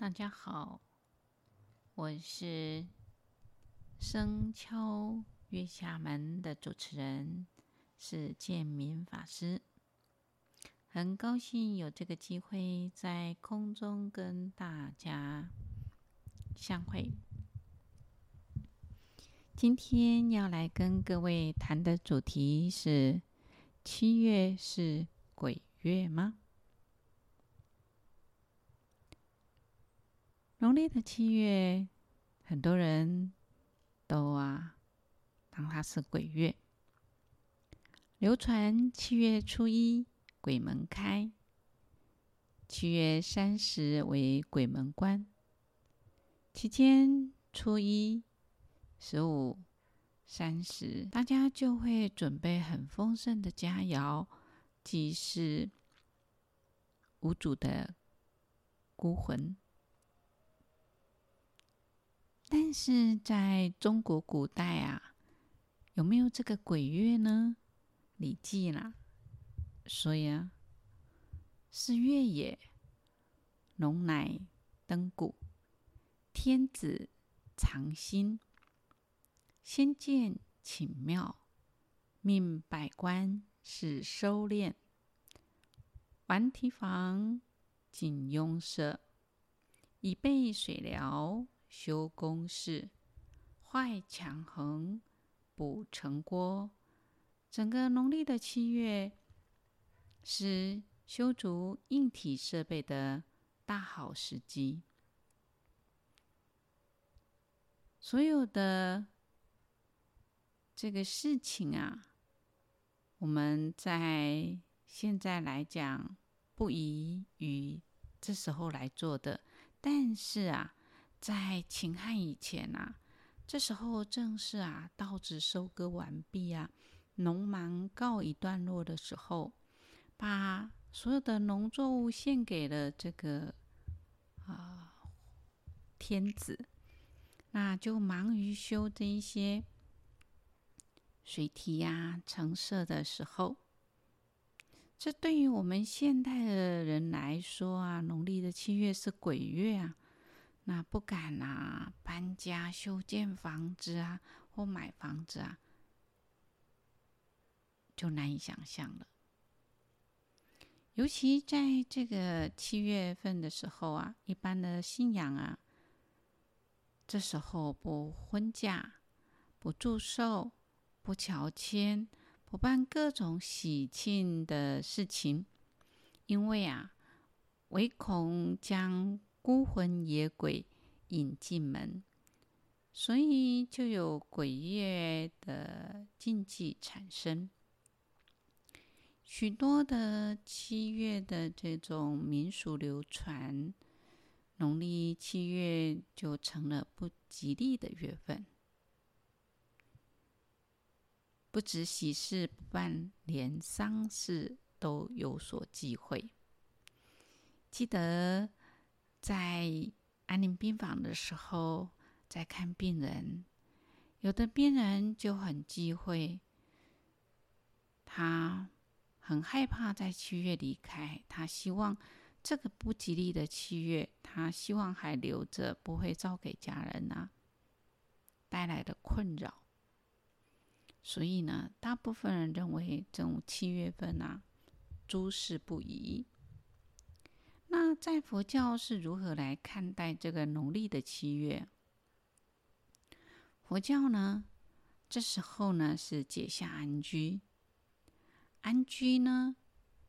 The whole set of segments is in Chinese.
大家好，我是声敲月下门的主持人，是建明法师。很高兴有这个机会在空中跟大家相会。今天要来跟各位谈的主题是：七月是鬼月吗？农历的七月，很多人都啊当它是鬼月。流传七月初一鬼门开，七月三十为鬼门关。期间初一、十五、三十，大家就会准备很丰盛的佳肴，祭祀无主的孤魂。但是在中国古代啊，有没有这个鬼月呢？《礼记》啦，所以啊，是月也，龙乃登古，天子藏心，先见顷庙，命百官始收敛，顽堤防，井壅塞，以备水疗。修宫室，坏墙横，补城郭。整个农历的七月，是修筑硬体设备的大好时机。所有的这个事情啊，我们在现在来讲，不宜于这时候来做的。但是啊。在秦汉以前啊，这时候正是啊稻子收割完毕啊，农忙告一段落的时候，把所有的农作物献给了这个啊、天子，那就忙于修这一些水堤呀、城舍的时候，这对于我们现代的人来说啊，农历的七月是鬼月啊。那不敢啊，搬家、修建房子啊，或买房子啊，就难以想象了。尤其在这个七月份的时候啊，一般的信仰啊，这时候不婚嫁、不祝寿、不乔迁、不办各种喜庆的事情，因为啊，唯恐将。孤魂野鬼引进门，所以就有鬼月的禁忌产生。许多的七月的这种民俗流传，农历七月就成了不吉利的月份。不止喜事不办，连丧事都有所忌讳。记得。在安宁病房的时候，在看病人，有的病人就很忌讳，他很害怕在七月离开，他希望这个不吉利的七月，他希望还留着，不会照给家人啊带来的困扰。所以呢，大部分人认为这种七月份啊，诸事不宜。那在佛教是如何来看待这个农历的七月？佛教呢，这时候呢是解夏安居，安居呢，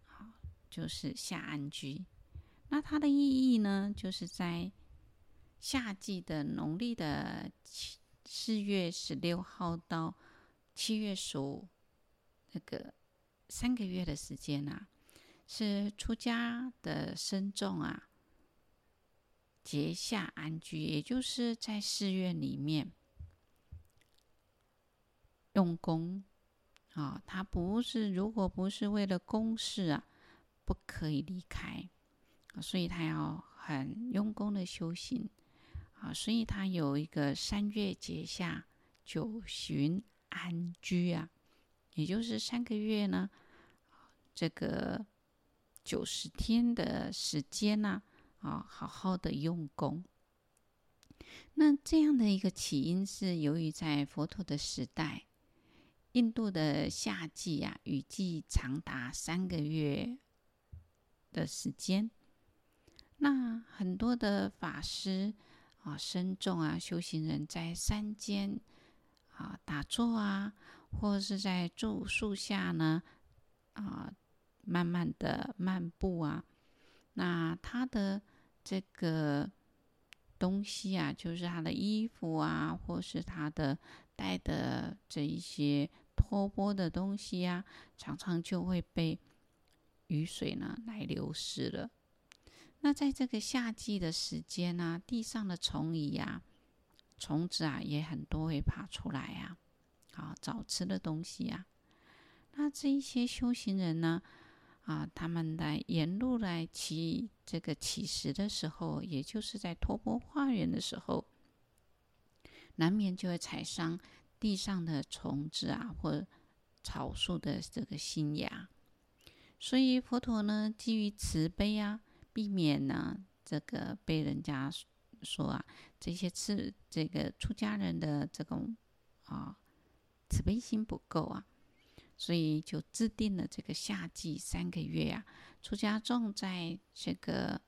好就是夏安居。那它的意义呢，就是在夏季的农历的七四月十六号到七月十五，那个三个月的时间啊。是出家的僧众啊，结夏安居，也就是在寺院里面用功啊、他不是，如果不是为了公事啊，不可以离开，所以他要很用功的修行啊。所以他有一个三月结夏，九旬安居啊，也就是三个月呢，这个。九十天的时间呢，啊，好好的用功。那这样的一个起因是由于在佛陀的时代，印度的夏季啊，雨季长达三个月的时间。那很多的法师啊、僧众啊、修行人在山间啊打坐啊，或者是在住树下呢啊，慢慢的漫步啊。那他的这个。东西啊，就是他的衣服啊，或是他的带的这一些托钵的东西啊，常常就会被雨水呢来流失了。那在这个夏季的时间呢、地上的虫蚁呀、虫子啊也很多会爬出来啊，啊，找吃的东西啊。那这一些修行人呢，啊，他们来沿路来乞这个乞食的时候，也就是在托钵化缘的时候，难免就会踩伤地上的虫子啊，或草树的这个新芽。所以佛陀呢，基于慈悲啊，避免呢这个被人家说啊，这些吃这个出家人的这种啊慈悲心不够啊。所以就制定了这个夏季三个月呀、出家众在这个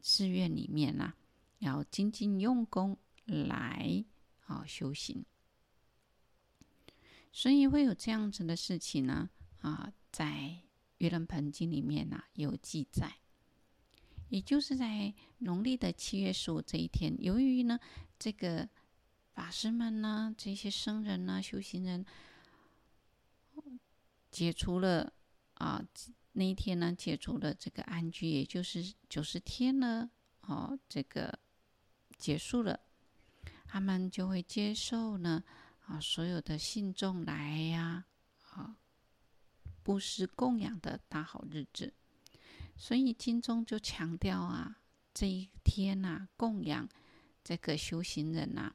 寺院里面呢、啊，要精进用功来啊修行。所以会有这样子的事情呢啊，在《盂兰盆经》里面呢、啊、有记载，也就是在农历的七月十五这一天，由于呢这个法师们呢，这些僧人呢，修行人。解除了啊，那一天呢，解除了这个安居，也就是九十天呢，哦，这个结束了，他们就会接受呢啊，所有的信众来呀，啊，布施供养的大好日子。所以经中就强调啊，这一天呐、供养这个修行人呐、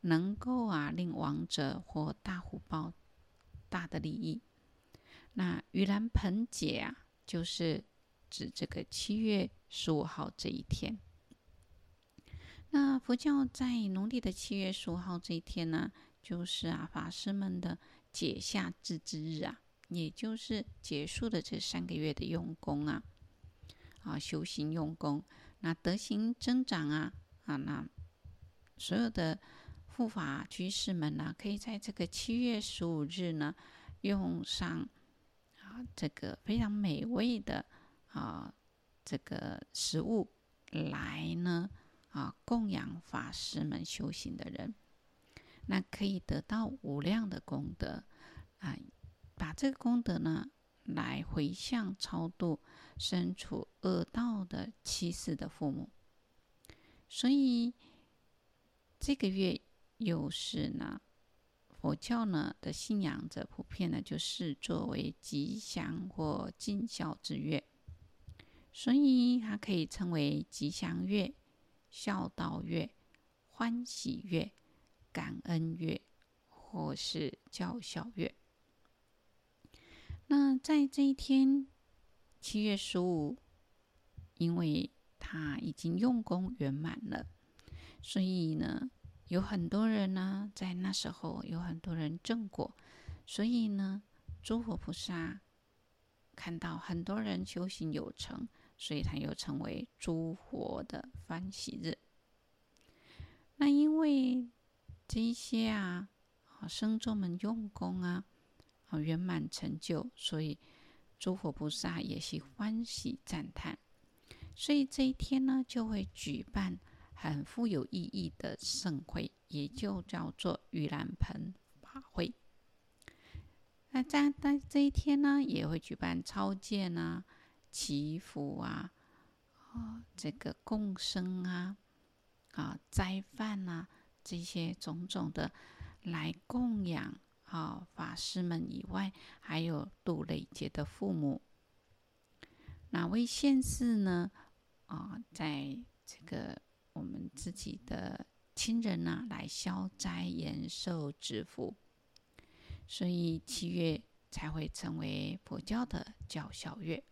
能够啊令王者获大福报、大的利益。那盂兰盆节啊，就是指这个七月十五号这一天。那佛教在农历的七月十五号这一天呢，就是啊法师们的解夏至之日啊，也就是结束的这三个月的用功啊，啊修行用功，那德行增长啊啊，那所有的护法居士们呢，可以在这个七月十五日呢，用上。这个非常美味的啊，这个食物来呢啊，供养法师们修行的人，那可以得到无量的功德啊，把这个功德呢来回向超度身处恶道的妻室的父母，所以这个月又是呢。佛教呢的信仰者普遍呢就视作为吉祥或尽孝之月，所以它可以称为吉祥月、孝道月、欢喜月、感恩月，或是教孝月。那在这一天，七月十五，因为他已经用功圆满了，所以呢。有很多人呢，在那时候有很多人证果，所以呢，诸佛菩萨看到很多人修行有成，所以他又称为诸佛的欢喜日。那因为这一些啊，啊僧众们用功啊，啊圆满成就，所以诸佛菩萨也是欢喜赞叹，所以这一天呢，就会举办。很富有意义的盛会，也就叫做盂兰盆法会。那在在这一天呢，也会举办超荐啊、祈福啊、啊这个共生啊、啊斋饭啊这些种种的来供养啊法师们以外，还有度累劫的父母。哪位现世呢？啊，在这个。我们自己的亲人呐、来消灾延寿之福，所以七月才会成为佛教的教孝月。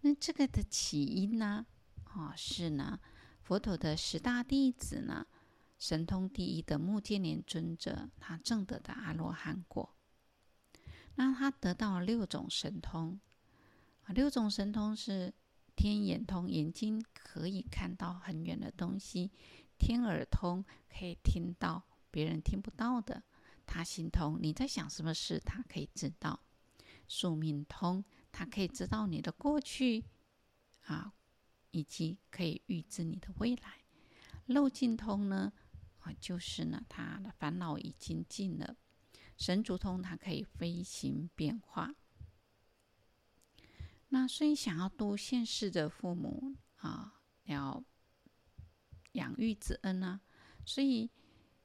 那这个的起因呢？啊、是呢，佛陀的十大弟子呢，神通第一的目犍连尊者，他证得的阿罗汉果。那他得到了六种神通啊，六种神通是天眼通，眼睛可以看到很远的东西；天耳通，可以听到别人听不到的；他心通，你在想什么事，他可以知道；宿命通，他可以知道你的过去啊。以及可以预知你的未来，漏尽通呢？啊，就是呢，他的烦恼已经尽了。神足通，它可以飞行变化。那所以想要度现世的父母啊，要养育之恩呢，所以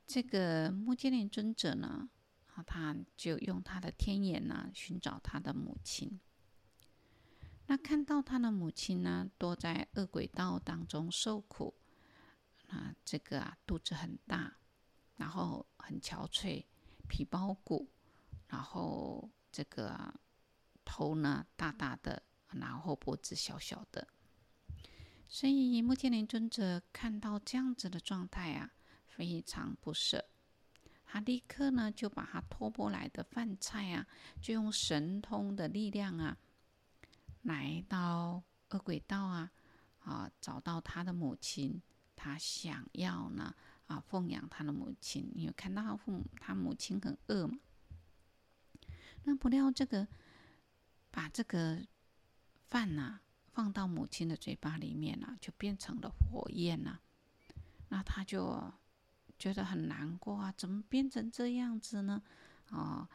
这个目犍连尊者呢，啊，他就用他的天眼呢，寻找他的母亲。那看到他的母亲呢，躲在恶鬼道当中受苦，啊，这个啊肚子很大，然后很憔悴，皮包骨，然后这个、头呢大大的，然后脖子小小的，所以目犍连尊者看到这样子的状态啊，非常不舍，他立刻呢就把他托钵来的饭菜啊，就用神通的力量啊。来到恶鬼道啊，啊，找到他的母亲，他想要呢啊奉养他的母亲，因为看到他父母，他母亲很饿嘛。那不料这个把这个饭呐、啊、放到母亲的嘴巴里面了、啊，就变成了火焰呐、啊。那他就觉得很难过啊，怎么变成这样子呢？哦，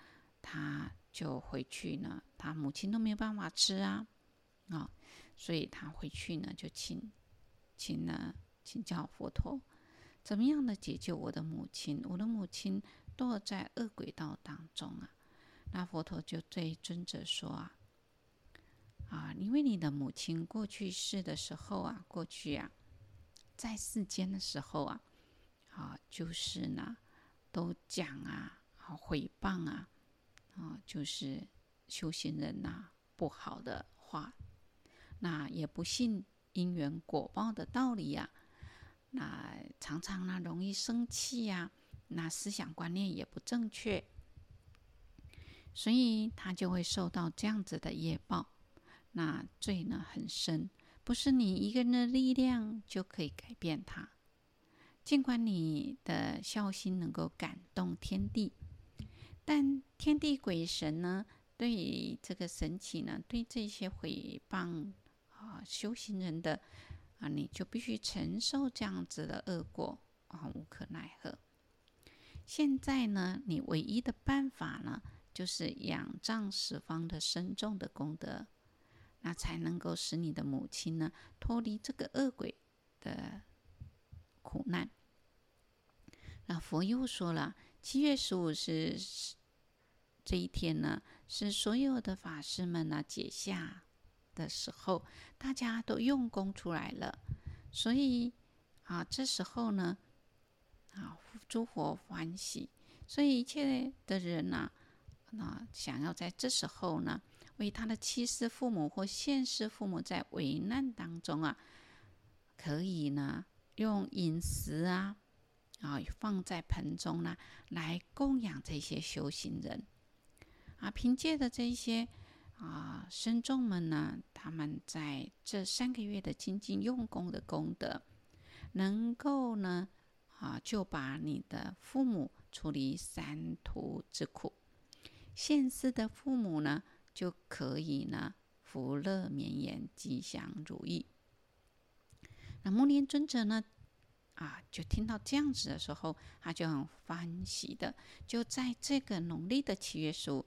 他就回去呢，他母亲都没有办法吃啊。啊、哦，所以他回去呢，就请请呢请教佛陀，怎么样的解救我的母亲？我的母亲堕在恶鬼道当中啊。那佛陀就对尊者说啊，啊，因为你的母亲过去世的时候啊，过去啊，在世间的时候啊，啊，就是呢，都讲啊，啊，毁谤啊，啊，就是修行人呐、不好的话。那也不信因缘果报的道理呀、啊，那常常呢容易生气呀、啊，那思想观念也不正确，所以他就会受到这样子的业报，那罪呢很深，不是你一个人的力量就可以改变它。尽管你的孝心能够感动天地，但天地鬼神呢，对这个神奇呢，对这些诽谤。啊，修行人的啊，你就必须承受这样子的恶果啊，无可奈何。现在呢，你唯一的办法呢，就是仰仗十方的深重的功德，那才能够使你的母亲呢脱离这个恶鬼的苦难。那佛又说了，七月十五是这一天呢，是所有的法师们呢解下。的时候，大家都用功出来了，所以啊，这时候呢，啊，诸佛欢喜，所以一切的人呢、啊，那想要在这时候呢，为他的七世父母或现世父母在危难当中啊，可以呢用饮食啊，啊放在盆中呢，来供养这些修行人，啊，凭借着这些。啊，僧众们呢，他们在这三个月的精进用功的功德，能够呢，啊，就把你的父母处离三途之苦；现世的父母呢，就可以呢，福乐绵延，吉祥如意。那木莲尊者呢，啊，就听到这样子的时候，他就很欢喜的，就在这个农历的七月十五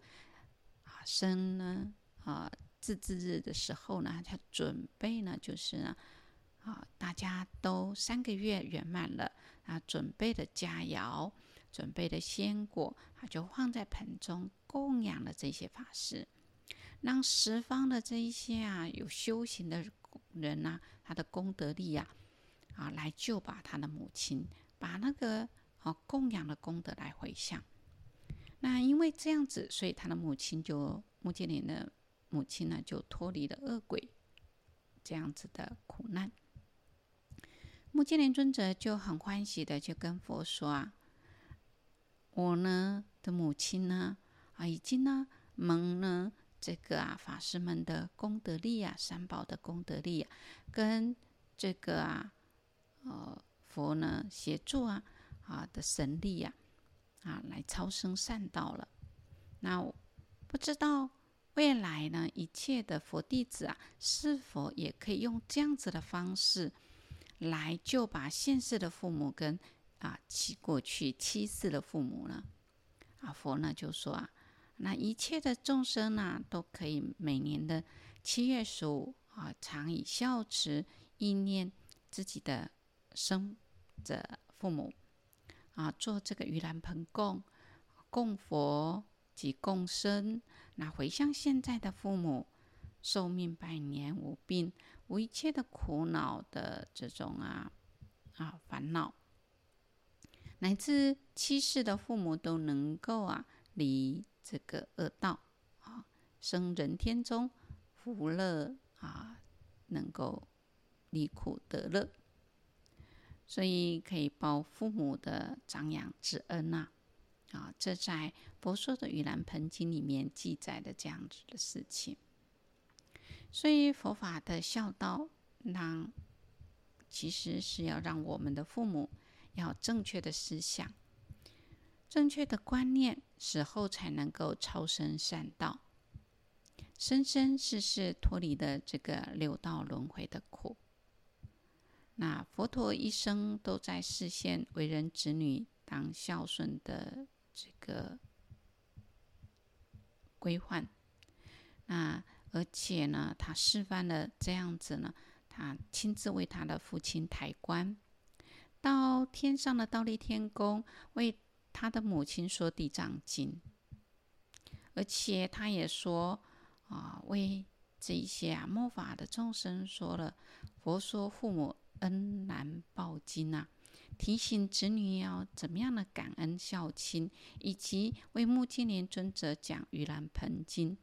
啊。生呢，啊，自治日的时候呢，他准备呢，就是呢，啊，大家都三个月圆满了，啊，准备的佳肴，准备的鲜果，他就放在盆中供养了这些法师，让十方的这一些啊有修行的人呐、啊，他的功德力呀、啊，啊，来救拔他的母亲，把那个啊供养的功德来回向。那因为这样子，所以他的母亲就目犍连的母亲呢，就脱离了恶鬼这样子的苦难。目犍连尊者就很欢喜的就跟佛说啊，我呢的母亲呢啊，已经呢蒙呢这个啊法师们的功德力啊，三宝的功德力啊，跟这个啊呃佛呢协助啊啊的神力呀啊，啊来超生善道了。那我不知道未来呢，一切的佛弟子啊，是否也可以用这样子的方式来救把现世的父母跟啊其过去七世的父母呢？啊，佛呢就说啊，那一切的众生呢、都可以每年的七月十五啊，常以孝慈意念自己的生者父母啊，做这个盂兰盆供，供佛。及共生，那回向现在的父母，寿命百年，无病，无一切的苦恼的这种啊啊烦恼，乃至七世的父母都能够啊离这个恶道啊，生人天中福乐啊，能够离苦得乐，所以可以报父母的长养之恩呐、啊。啊，这在佛说的《盂兰盆经》里面记载的这样子的事情。所以佛法的孝道，让其实是要让我们的父母要正确的思想、正确的观念，死后才能够超生善道，生生世世脱离的这个六道轮回的苦。那佛陀一生都在示现为人子女当孝顺的。这个规范，那而且呢，他示范了这样子呢，他亲自为他的父亲抬棺，到天上的倒立天宫为他的母亲说地藏经，而且他也说啊，为这一些啊末法的众生说了佛说父母恩难报经啊。提醒子女要怎么样的感恩孝亲，以及为目犍连尊者讲《盂兰盆经》，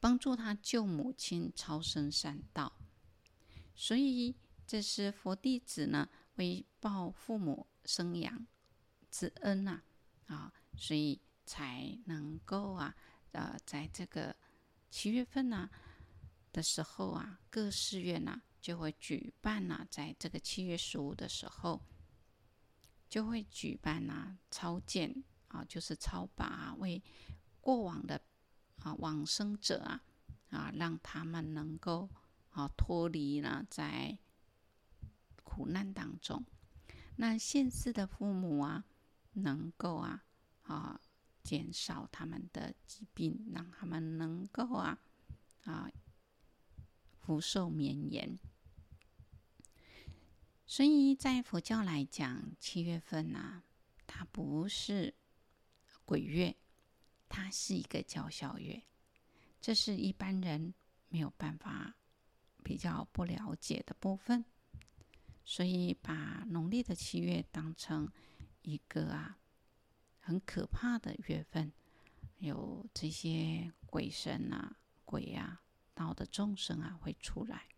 帮助他救母亲超生善道。所以这是佛弟子呢为报父母生养之恩呐，啊，所以才能够啊，呃，在这个七月份呐的时候啊，各寺院呐。就会举办呐、在这个七月十五的时候，就会举办呐、超荐啊，就是超拔、为过往的啊往生者啊啊，让他们能够啊脱离呢在苦难当中。那现世的父母啊，能够啊啊减少他们的疾病，让他们能够啊啊福寿绵延。所以在佛教来讲，七月份呐、啊，它不是鬼月，它是一个叫孝月，这是一般人没有办法比较不了解的部分。所以把农历的七月当成一个啊很可怕的月份，有这些鬼神啊、鬼啊、道的众生啊会出来，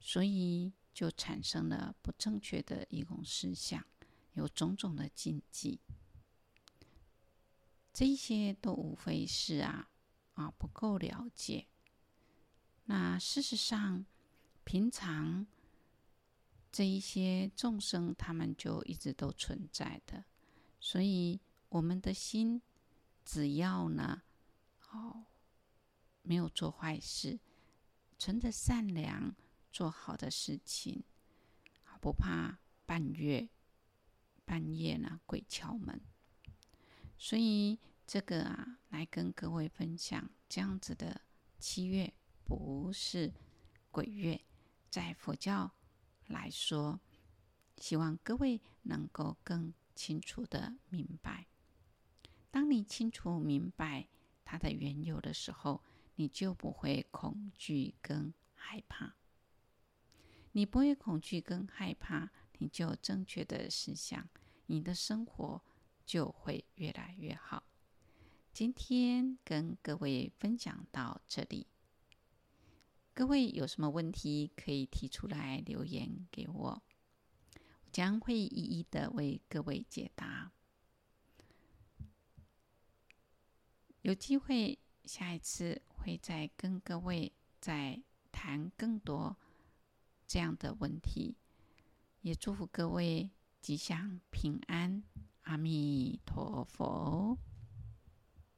所以。就产生了不正确的一种思想，有种种的禁忌，这些都无非是啊啊不够了解。那事实上，平常这一些众生，他们就一直都存在的，所以我们的心只要呢，哦，没有做坏事，存着善良。做好的事情，不怕半月半夜呢鬼敲门。所以这个啊，来跟各位分享这样子的七月不是鬼月，在佛教来说，希望各位能够更清楚的明白。当你清楚明白它的缘由的时候，你就不会恐惧跟害怕。你不会恐惧跟害怕，你就正确的思想，你的生活就会越来越好。今天跟各位分享到这里，各位有什么问题可以提出来留言给我，我将会一一的为各位解答。有机会，下一次会再跟各位再谈更多这样的问题。也祝福各位吉祥平安，阿弥陀佛。